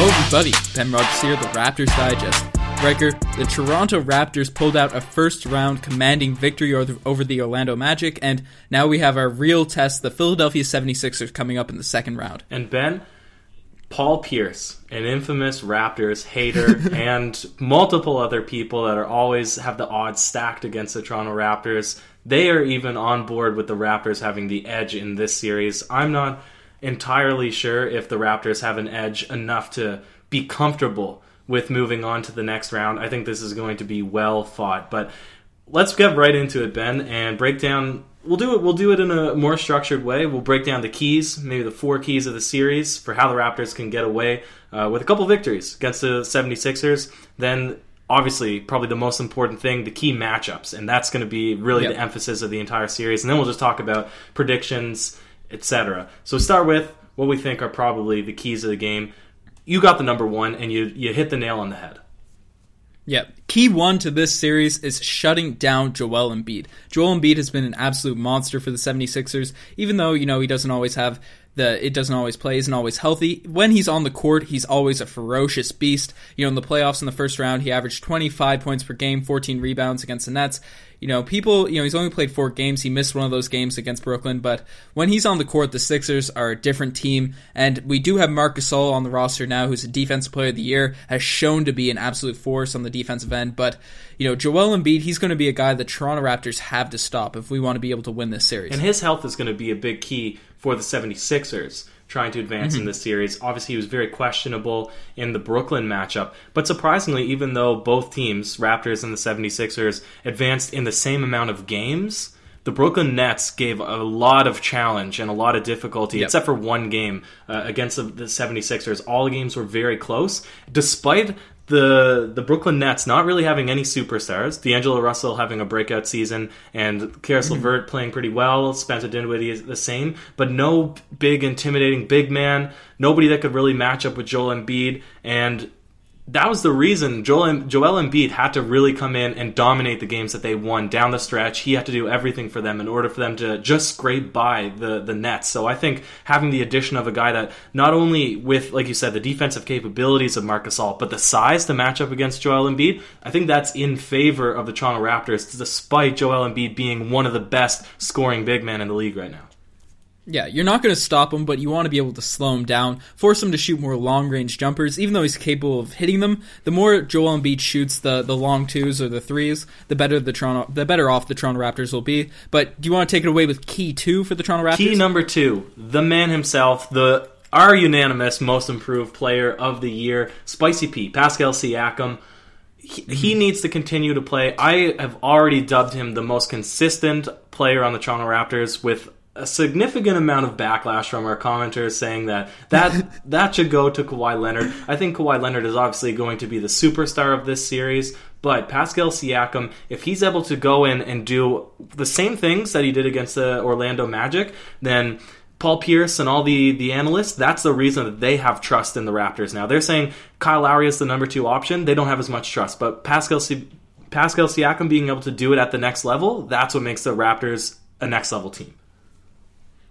Hello, everybody. Ben Rogers here, the Raptors Digest. Riker, the Toronto Raptors pulled out a first round commanding victory over the Orlando Magic, and now we have our real test, the Philadelphia 76ers, coming up in the second round. And Ben, Paul Pierce, an infamous Raptors hater, and multiple other people that are always have the odds stacked against the Toronto Raptors, they are even on board with the Raptors having the edge in this series. I'm not entirely sure if the Raptors have an edge enough to be comfortable with moving on to the next round. I think this is going to be well fought. But let's get right into it, Ben, and break down. We'll do it. We'll do it in a more structured way. We'll break down the keys, maybe the four keys of the series for how the Raptors can get away uh, with a couple victories against the 76ers. Then obviously probably the most important thing the key matchups and that's going to be really yep. the emphasis of the entire series and then we'll just talk about predictions etc. So start with what we think are probably the keys of the game. You got the number one and you you hit the nail on the head. Yeah, key one to this series is shutting down Joel Embiid. Joel Embiid has been an absolute monster for the 76ers, even though, you know, he doesn't always have the it doesn't always play, isn't always healthy. When he's on the court, he's always a ferocious beast. You know, in the playoffs in the first round, he averaged 25 points per game, 14 rebounds against the Nets you know, people, you know, he's only played four games. He missed one of those games against Brooklyn, but when he's on the court, the Sixers are a different team. And we do have Marc Gasol on the roster now, who's a defensive player of the year, has shown to be an absolute force on the defensive end. But, you know, Joel Embiid, he's going to be a guy the Toronto Raptors have to stop if we want to be able to win this series. And his health is going to be a big key for the 76ers trying to advance mm-hmm. in this series. Obviously, he was very questionable in the Brooklyn matchup. But surprisingly, even though both teams, Raptors and the 76ers, advanced in the same amount of games, the Brooklyn Nets gave a lot of challenge and a lot of difficulty, yep. except for one game uh, against the, the 76ers. All the games were very close, despite the the Brooklyn Nets not really having any superstars. D'Angelo Russell having a breakout season, and Caris mm-hmm. LeVert playing pretty well. Spencer Dinwiddie is the same, but no big intimidating big man. Nobody that could really match up with Joel Embiid, and that was the reason Joel, Joel Embiid had to really come in and dominate the games that they won down the stretch. He had to do everything for them in order for them to just scrape by the, the Nets. So I think having the addition of a guy that not only with, like you said, the defensive capabilities of Marcus Gasol, but the size to match up against Joel Embiid, I think that's in favor of the Toronto Raptors, despite Joel Embiid being one of the best scoring big men in the league right now. Yeah, you're not going to stop him, but you want to be able to slow him down, force him to shoot more long range jumpers, even though he's capable of hitting them. The more Joel Embiid shoots the, the long twos or the threes, the better the Toronto the better off the Toronto Raptors will be. But do you want to take it away with key two for the Toronto Raptors? Key number two, the man himself, the our unanimous most improved player of the year, Spicy P, Pascal Siakam. He, he, mm-hmm. needs to continue to play. I have already dubbed him the most consistent player on the Toronto Raptors with a significant amount of backlash from our commenters saying that that that should go to Kawhi Leonard. I think Kawhi Leonard is obviously going to be the superstar of this series, but Pascal Siakam, if he's able to go in and do the same things that he did against the Orlando Magic, then Paul Pierce and all the, the analysts, that's the reason that they have trust in the Raptors now. They're saying Kyle Lowry is the number two option. They don't have as much trust. But Pascal, Pascal Siakam being able to do it at the next level, that's what makes the Raptors a next level team.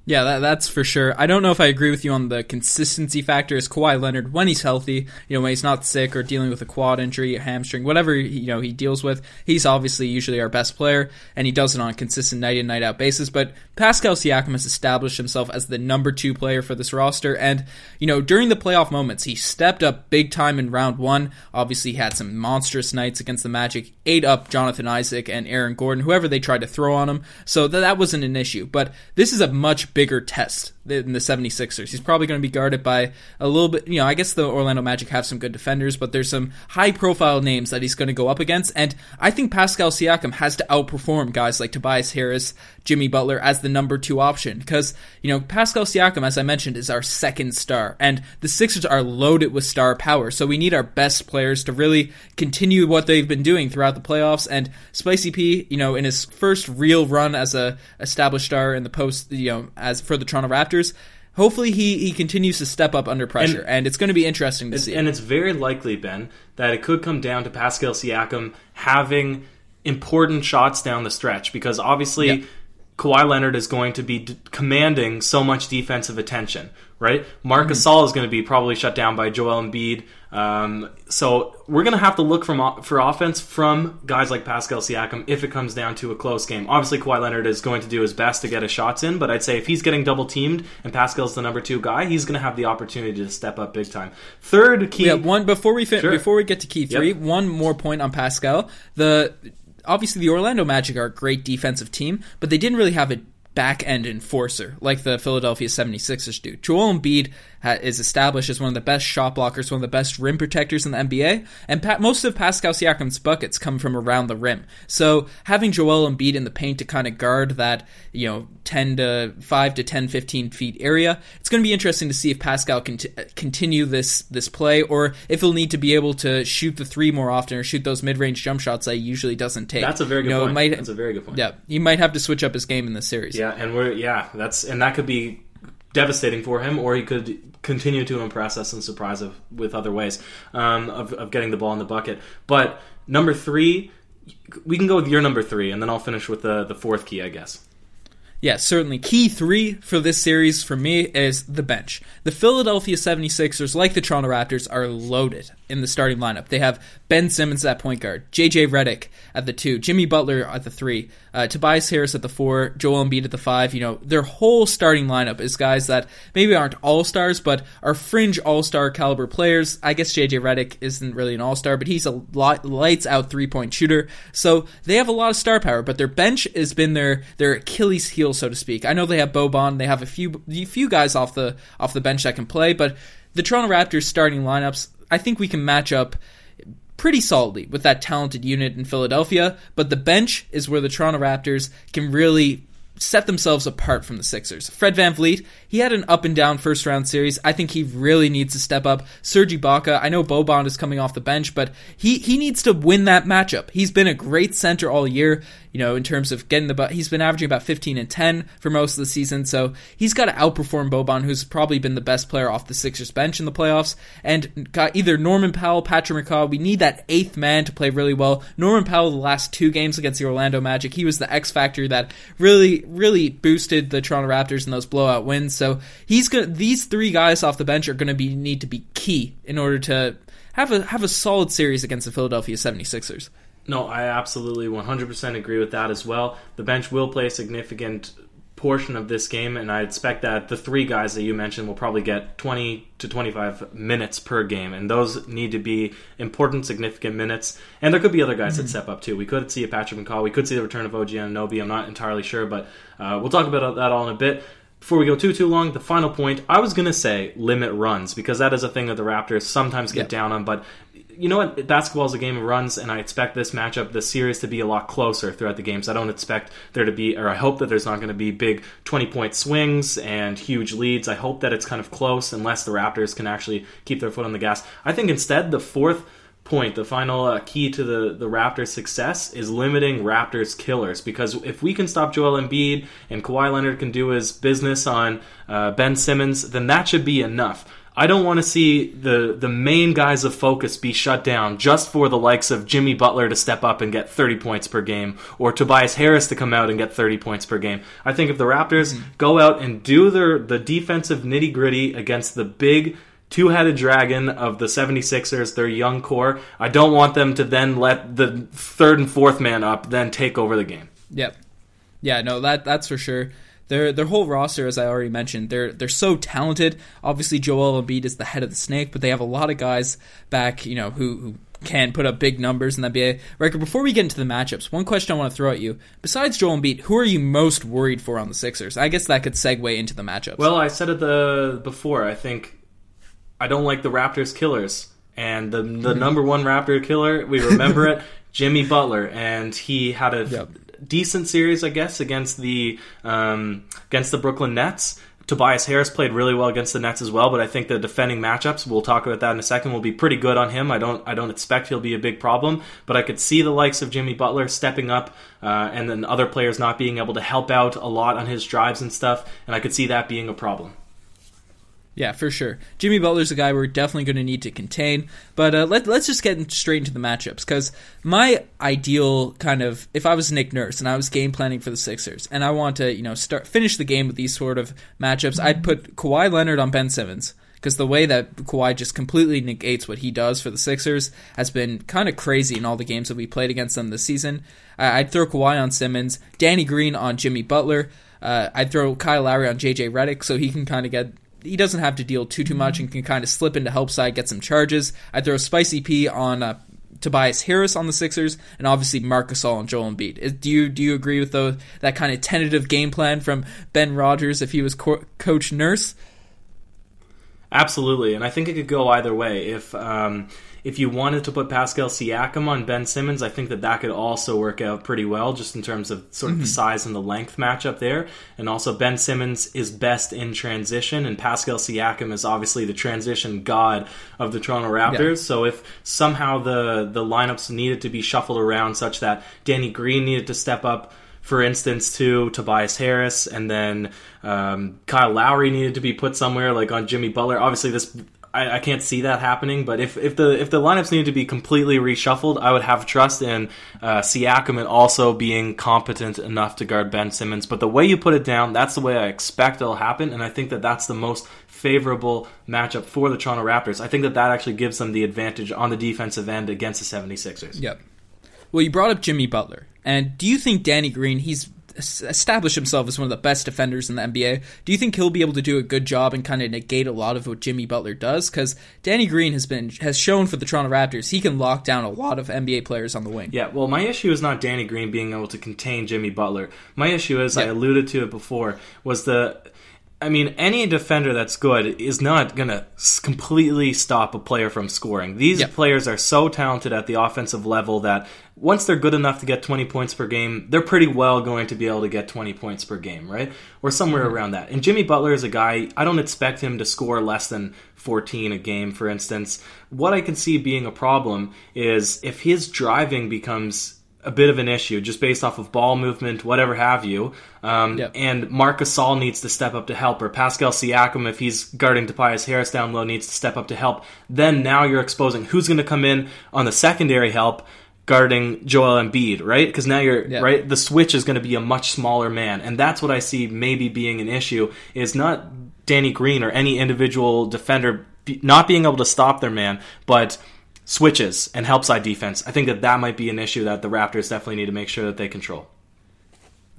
Yeah, that, that's for sure. I don't know if I agree with you on the consistency factor. Is Kawhi Leonard when he's healthy, you know, when he's not sick or dealing with a quad injury, a hamstring, whatever you know he deals with, he's obviously usually our best player, and he does it on a consistent night in night out basis. But Pascal Siakam has established himself as the number two player for this roster, and you know during the playoff moments, he stepped up big time in round one. Obviously, he had some monstrous nights against the Magic, ate up Jonathan Isaac and Aaron Gordon, whoever they tried to throw on him. So that, that wasn't an issue. But this is a much bigger test than the 76ers. He's probably going to be guarded by a little bit, you know, I guess the Orlando Magic have some good defenders, but there's some high profile names that he's going to go up against. And I think Pascal Siakam has to outperform guys like Tobias Harris, Jimmy Butler as the number two option because, you know, Pascal Siakam, as I mentioned, is our second star. And the Sixers are loaded with star power. So we need our best players to really continue what they've been doing throughout the playoffs. And Spicy P, you know, in his first real run as a established star in the post, you know, as for the Toronto Raptors, hopefully he, he continues to step up under pressure, and, and it's going to be interesting to see. And it's very likely, Ben, that it could come down to Pascal Siakam having important shots down the stretch because obviously. Yep. Kawhi Leonard is going to be d- commanding so much defensive attention. right? Marc Gasol is going to be probably shut down by Joel Embiid. Um, so we're going to have to look from for offense from guys like Pascal Siakam if it comes down to a close game. Obviously, Kawhi Leonard is going to do his best to get his shots in, but I'd say if he's getting double teamed and Pascal's the number two guy, he's going to have the opportunity to step up big time. Third key, Yeah, one before we fin- Sure. before we get to key three, Yep. one more point on Pascal. The obviously the Orlando Magic are a great defensive team, but they didn't really have a back end enforcer like the Philadelphia 76ers do. Joel Embiid is established as one of the best shot blockers, one of the best rim protectors in the NBA, and most of Pascal Siakam's buckets come from around the rim. So having Joel Embiid in the paint to kind of guard that, you know, 10 to 5 to 10 15 feet area, it's going to be interesting to see if Pascal can t- uh, continue this this play or if he'll need to be able to shoot the three more often or shoot those mid-range jump shots that he usually doesn't take. that's a very good You know, point. might- that's a very good point. yeah, he might have to switch up his game in this series. Yeah, and we're yeah, that's and that could be devastating for him, or he could continue to impress us and surprise us with other ways um, of, of getting the ball in the bucket. But number three, we can go with your number three, and then I'll finish with the the fourth key, I guess. Yeah, certainly. Key three for this series for me is the bench. The Philadelphia 76ers, like the Toronto Raptors, are loaded in the starting lineup. They have Ben Simmons at point guard, JJ Redick at the two, Jimmy Butler at the three, uh, Tobias Harris at the four, Joel Embiid at the five. You know, their whole starting lineup is guys that maybe aren't all stars, but are fringe all star caliber players. I guess JJ Redick isn't really an all star, but he's a lot, lights out three point shooter. So they have a lot of star power, but their bench has been their their Achilles heel, so to speak. I know they have Boban, they have a few few guys off the off the bench that can play, but the Toronto Raptors starting lineups, I think we can match up pretty solidly with that talented unit in Philadelphia, but the bench is where the Toronto Raptors can really set themselves apart from the Sixers. Fred VanVleet, he had an up and down first round series. I think he really needs to step up. Serge Ibaka, I know Boban is coming off the bench, but he, he needs to win that matchup. He's been a great center all year, you know, in terms of getting the bu- he's been averaging about 15 and 10 for most of the season, so he's got to outperform Boban, who's probably been the best player off the Sixers bench in the playoffs, and got either Norman Powell, Patrick McCaw. We need that eighth man to play really well. Norman Powell, the last two games against the Orlando Magic, he was the X factor that really, really boosted the Toronto Raptors in those blowout wins. So he's gonna these three guys off the bench are gonna be need to be key in order to have a have a solid series against the Philadelphia 76ers. No, I absolutely 100% agree with that as well. The bench will play a significant portion of this game, and I expect that the three guys that you mentioned will probably get 20 to 25 minutes per game, and those need to be important, significant minutes. And there could be other guys that step up too. We could see a Patrick McCaw, we could see the return of OG Anunoby. I'm not entirely sure, but uh, we'll talk about that all in a bit. Before we go too too long, the final point I was gonna say limit runs because that is a thing that the Raptors sometimes get Yeah. down on, but you know what? Basketball is a game of runs, and I expect this matchup, this series, to be a lot closer throughout the games. I don't expect there to be, or I hope that there's not going to be big 20 point swings and huge leads. I hope that it's kind of close, unless the Raptors can actually keep their foot on the gas. I think instead, the fourth point, the final uh, key to the, the Raptors' success is limiting Raptors' killers. Because if we can stop Joel Embiid and Kawhi Leonard can do his business on uh, Ben Simmons, then that should be enough. I don't want to see the the main guys of focus be shut down just for the likes of Jimmy Butler to step up and get 30 points per game or Tobias Harris to come out and get 30 points per game. I think if the Raptors go out and do their the defensive nitty-gritty against the big two-headed dragon of the 76ers, their young core, I don't want them to then let the third and fourth man up then take over the game. Yep. Yeah, no, that that's for sure. Their their whole roster, as I already mentioned, they're they're so talented. Obviously, Joel Embiid is the head of the snake, but they have a lot of guys back, you know, who, who can put up big numbers in the NBA. Record. Before we get into the matchups, one question I want to throw at you: Besides Joel Embiid, who are you most worried for on the Sixers? I guess that could segue into the matchups. Well, I said it the before. I think I don't like the Raptors killers, and the the number one Raptor killer we remember it, Jimmy Butler, and he had a Yep. decent series, I guess, against the um, against the Brooklyn Nets. Tobias Harris played really well against the Nets as well, but I think the defending matchups, we'll talk about that in a second, will be pretty good on him. I don't I don't expect he'll be a big problem, but I could see the likes of Jimmy Butler stepping up uh, and then other players not being able to help out a lot on his drives and stuff, and I could see that being a problem. Yeah, for sure. Jimmy Butler's a guy we're definitely going to need to contain. But uh, let, let's just get straight into the matchups because my ideal kind of if I was Nick Nurse and I was game planning for the Sixers and I want to you know start finish the game with these sort of matchups, I'd put Kawhi Leonard on Ben Simmons because the way that Kawhi just completely negates what he does for the Sixers has been kind of crazy in all the games that we played against them this season. I'd throw Kawhi on Simmons, Danny Green on Jimmy Butler. Uh, I'd throw Kyle Lowry on JJ Redick so he can kind of get he doesn't have to deal too too much and can kind of slip into help side, get some charges. I throw Spicy P on uh, Tobias Harris on the Sixers, and obviously Marc Gasol and Joel Embiid. Do you do you agree with that kind of tentative game plan from Ben Rogers if he was co- coach Nurse? Absolutely, and I think it could go either way. If um, if you wanted to put Pascal Siakam on Ben Simmons, I think that that could also work out pretty well, just in terms of sort of mm-hmm. the size and the length matchup there. And also, Ben Simmons is best in transition, and Pascal Siakam is obviously the transition god of the Toronto Raptors. Yeah. So if somehow the the lineups needed to be shuffled around such that Danny Green needed to step up for instance, to Tobias Harris, and then um, Kyle Lowry needed to be put somewhere, like on Jimmy Butler. Obviously, this I, I, can't see that happening. But if, if the if the lineups needed to be completely reshuffled, I would have trust in uh, Siakam and also being competent enough to guard Ben Simmons. But the way you put it down, that's the way I expect it'll happen, and I think that that's the most favorable matchup for the Toronto Raptors. I think that that actually gives them the advantage on the defensive end against the 76ers. Yep. Well, you brought up Jimmy Butler, and do you think Danny Green? He's established himself as one of the best defenders in the NBA. Do you think he'll be able to do a good job and kind of negate a lot of what Jimmy Butler does? Because Danny Green has been has shown for the Toronto Raptors he can lock down a lot of NBA players on the wing. Yeah, well, my issue is not Danny Green being able to contain Jimmy Butler. My issue is, I alluded to it before, was the I mean, any defender that's good is not going to completely stop a player from scoring. These yep. players are so talented at the offensive level that once they're good enough to get 20 points per game, they're pretty well going to be able to get 20 points per game, right? Or somewhere mm-hmm. around that. And Jimmy Butler is a guy, I don't expect him to score less than 14 a game, for instance. What I can see being a problem is if his driving becomes a bit of an issue just based off of ball movement, whatever have you. Um, yep. And Marc Gasol needs to step up to help, or Pascal Siakam, if he's guarding Tobias Harris down low, needs to step up to help. Then now you're exposing who's going to come in on the secondary help guarding Joel Embiid, right? Because now you're right. The switch is going to be a much smaller man, and that's what I see maybe being an issue. Is not Danny Green or any individual defender not being able to stop their man, but switches and help side defense. I think that that might be an issue that the Raptors definitely need to make sure that they control.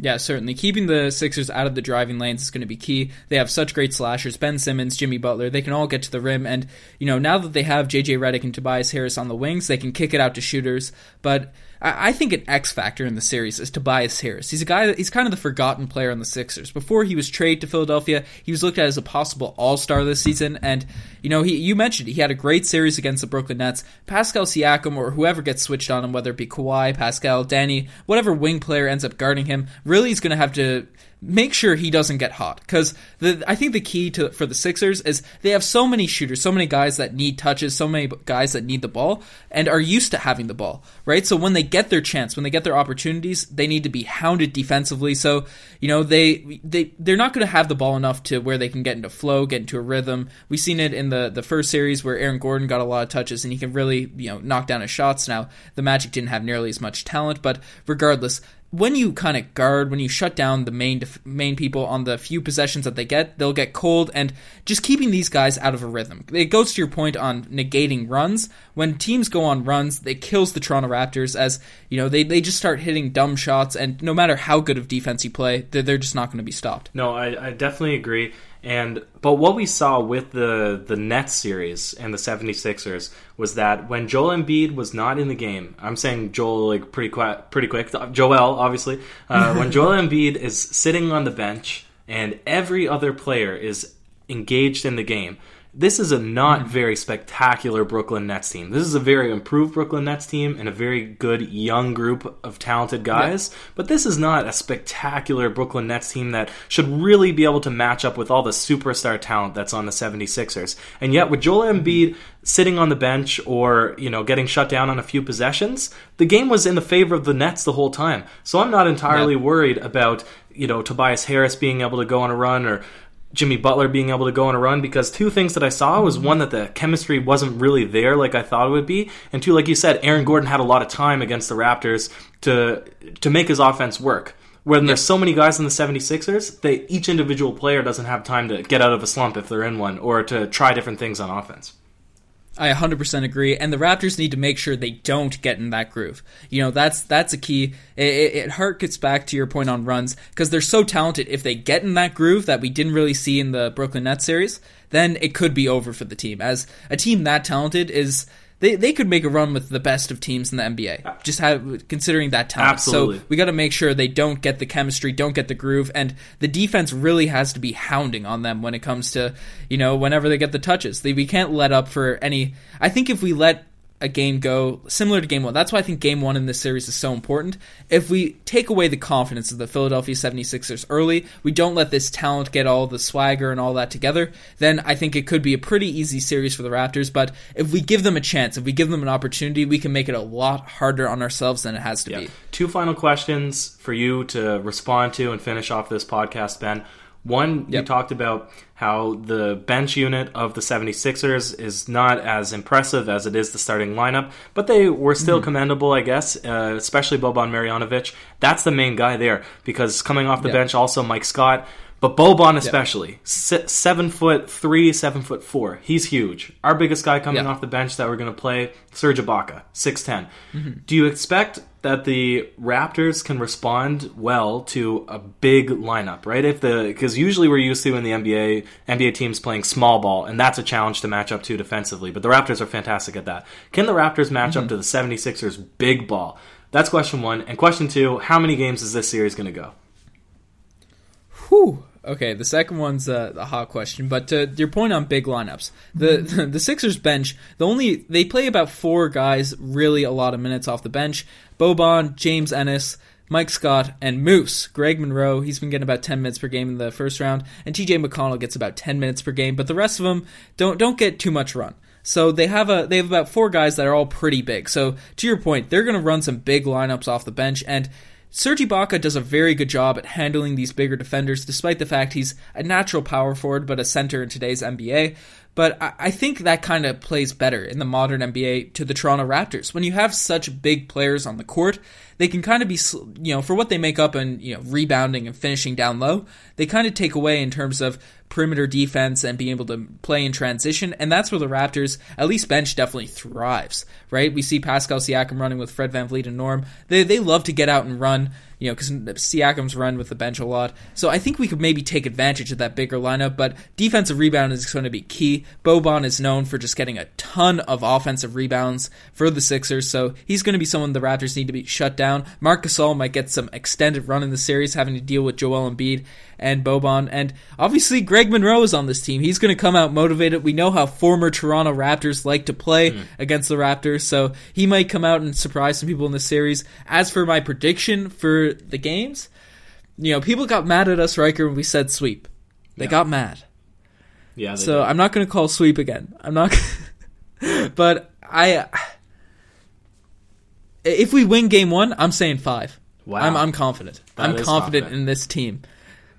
Yeah, certainly. Keeping the Sixers out of the driving lanes is going to be key. They have such great slashers. Ben Simmons, Jimmy Butler, they can all get to the rim. And, you know, now that they have JJ Redick and Tobias Harris on the wings, they can kick it out to shooters. But I think an X factor in the series is Tobias Harris. He's a guy that he's kind of the forgotten player on the Sixers. Before he was traded to Philadelphia, he was looked at as a possible All Star this season, and you know he you mentioned he had a great series against the Brooklyn Nets. Pascal Siakam or whoever gets switched on him, whether it be Kawhi, Pascal, Danny, whatever wing player ends up guarding him, really is going to have to make sure he doesn't get hot because I think the key to for the Sixers is they have so many shooters, so many guys that need touches, so many guys that need the ball and are used to having the ball, right? So when they get their chance, when they get their opportunities, they need to be hounded defensively. So you know they they they're not going to have the ball enough to where they can get into flow, get into a rhythm. We've seen it in the the first series where Aaron Gordon got a lot of touches and he can really you know knock down his shots. Now the Magic didn't have nearly as much talent, but regardless, when you kind of guard, when you shut down the main def- main people on the few possessions that they get, they'll get cold, and just keeping these guys out of a rhythm. It goes to your point on negating runs. When teams go on runs, it kills the Toronto Raptors as you know they, they just start hitting dumb shots, and no matter how good of defense you play, they're, they're just not going to be stopped. No, I, I definitely agree. And but what we saw with the the Nets series and the 76ers was that when Joel Embiid was not in the game, I'm saying Joel like pretty quick, pretty quick. Joel obviously, uh, when Joel Embiid is sitting on the bench and every other player is engaged in the game, this is a not mm-hmm. very spectacular Brooklyn Nets team. This is a very improved Brooklyn Nets team and a very good young group of talented guys. Yeah. But this is not a spectacular Brooklyn Nets team that should really be able to match up with all the superstar talent that's on the 76ers. And yet, with Joel Embiid sitting on the bench or, you know, getting shut down on a few possessions, the game was in the favor of the Nets the whole time. So I'm not entirely yeah. worried about, you know, Tobias Harris being able to go on a run or Jimmy Butler being able to go on a run because two things that I saw was mm-hmm. one that the chemistry wasn't really there like I thought it would be, and two, like you said, Aaron Gordon had a lot of time against the Raptors to to make his offense work. When there's so many guys in the 76ers, they each individual player doesn't have time to get out of a slump if they're in one or to try different things on offense. I 100% agree, and the Raptors need to make sure they don't get in that groove. You know, that's that's a key. It, it, it harkens back to your point on runs because they're so talented. If they get in that groove that we didn't really see in the Brooklyn Nets series, then it could be over for the team. As a team that talented is they, they could make a run with the best of teams in the NBA. Uh, Just have considering that talent. Absolutely. So we got to make sure they don't get the chemistry, don't get the groove, and the defense really has to be hounding on them when it comes to you know whenever they get the touches. They, we can't let up for any. I think if we let a game go similar to game one. That's why I think game one in this series is so important. If we take away the confidence of the Philadelphia 76ers early, we don't let this talent get all the swagger and all that together, then I think it could be a pretty easy series for the Raptors. But if we give them a chance, if we give them an opportunity, we can make it a lot harder on ourselves than it has to Yeah. be. Two final questions for you to respond to and finish off this podcast, Ben. One, you talked about how the bench unit of the 76ers is not as impressive as it is the starting lineup, but they were still commendable, I guess, uh, especially Boban Marjanovic. That's the main guy there because coming off the Yeah. bench, also Mike Scott. But Boban especially, Se- seven foot three, seven foot four. He's huge. Our biggest guy coming Yeah. off the bench that we're going to play, Serge Ibaka, six Mm-hmm. Do you expect that the Raptors can respond well to a big lineup, right? If the because usually we're used to in the NBA, NBA teams playing small ball, and that's a challenge to match up to defensively. But the Raptors are fantastic at that. Can the Raptors match Mm-hmm. up to the 76ers big ball? That's question one. And question two: How many games is this series going to go? Whew. Okay, the second one's uh, a hot question, but to your point on big lineups, the the Sixers bench, the only they play about four guys really a lot of minutes off the bench: Boban, James Ennis, Mike Scott, and Moose. Greg Monroe, he's been getting about ten minutes per game in the first round, and T.J. McConnell gets about ten minutes per game, but the rest of them don't don't get too much run. So they have a they have about four guys that are all pretty big. So to your point, they're going to run some big lineups off the bench and. Serge Ibaka does a very good job at handling these bigger defenders, despite the fact he's a natural power forward but a center in today's NBA. But I, think that kind of plays better in the modern NBA to the Toronto Raptors. When you have such big players on the court, they can kind of be, you know, for what they make up in, you know, rebounding and finishing down low, they kind of take away in terms of perimeter defense and being able to play in transition. And that's where the Raptors, at least bench, definitely thrives, right? We see Pascal Siakam running with Fred VanVleet and Norm. They, they love to get out and run, you know, because Siakam's run with the bench a lot. So I think we could maybe take advantage of that bigger lineup, but defensive rebound is going to be key. Boban is known for just getting a ton of offensive rebounds for the Sixers, so he's going to be someone the Raptors need to be shut down. Marc Gasol might get some extended run in the series, having to deal with Joel Embiid and Boban, and obviously Greg Monroe is on this team. He's going to come out motivated. We know how former Toronto Raptors like to play hmm. against the Raptors, so he might come out and surprise some people in the series. As for my prediction for the games, you know, people got mad at us, Riker, when we said sweep. They Yeah. got mad. Yeah, So do. I'm not going to call sweep again. I'm not. but I, if we win game one, I'm saying five. Wow. I'm I'm confident. That I'm confident confident. in this team,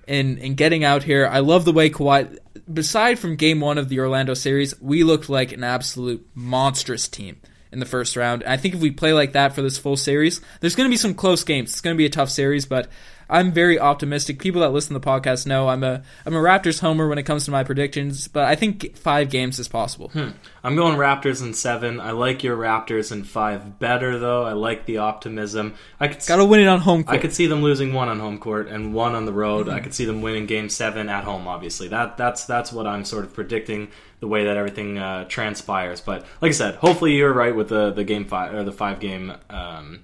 in in getting out here. I love the way Kawhi. Beside from game one of the Orlando series, we looked like an absolute monstrous team in the first round. And I think if we play like that for this full series, there's going to be some close games. It's going to be a tough series, but I'm very optimistic. People that listen to the podcast know I'm a I'm a Raptors homer when it comes to my predictions, but I think five games is possible. I'm going Raptors in seven. I like your Raptors in five better though. I like the optimism. I could Got to win it on home I could see them losing one on home court and one on the road. I could see them winning Game Seven at home. Obviously, that that's that's what I'm sort of predicting the way that everything uh, transpires. But like I said, hopefully you're right with the the game five or the five game um,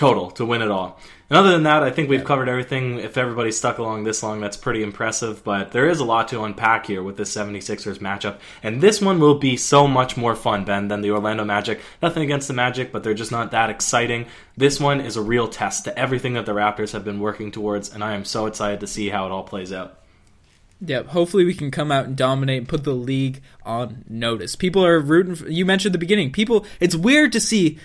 total to win it all. And other than that, I think we've covered everything. If everybody's stuck along this long, that's pretty impressive. But there is a lot to unpack here with this 76ers matchup. And this one will be so much more fun, Ben, than the Orlando Magic. Nothing against the Magic, but they're just not that exciting. This one is a real test to everything that the Raptors have been working towards. And I am so excited to see how it all plays out. Yeah, hopefully we can come out and dominate and put the league on notice. People are rooting. For, you mentioned at the beginning. People, it's weird to see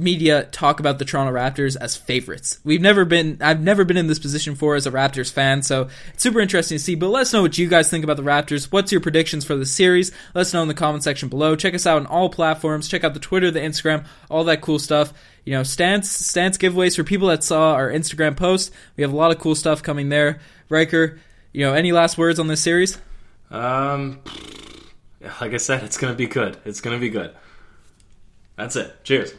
media talk about the Toronto Raptors as favorites. We've never been I've never been in this position for as a Raptors fan, so it's super interesting to see. But let us know what you guys think about the Raptors. What's your predictions for the series? Let us know in the comment section below. Check us out on all platforms. Check out the Twitter, the Instagram, all that cool stuff. You know, stance stance giveaways for people that saw our Instagram post. We have a lot of cool stuff coming there. Riker, you know, any last words on this series? Um like I said, it's gonna be good. It's gonna be good. That's it. Cheers.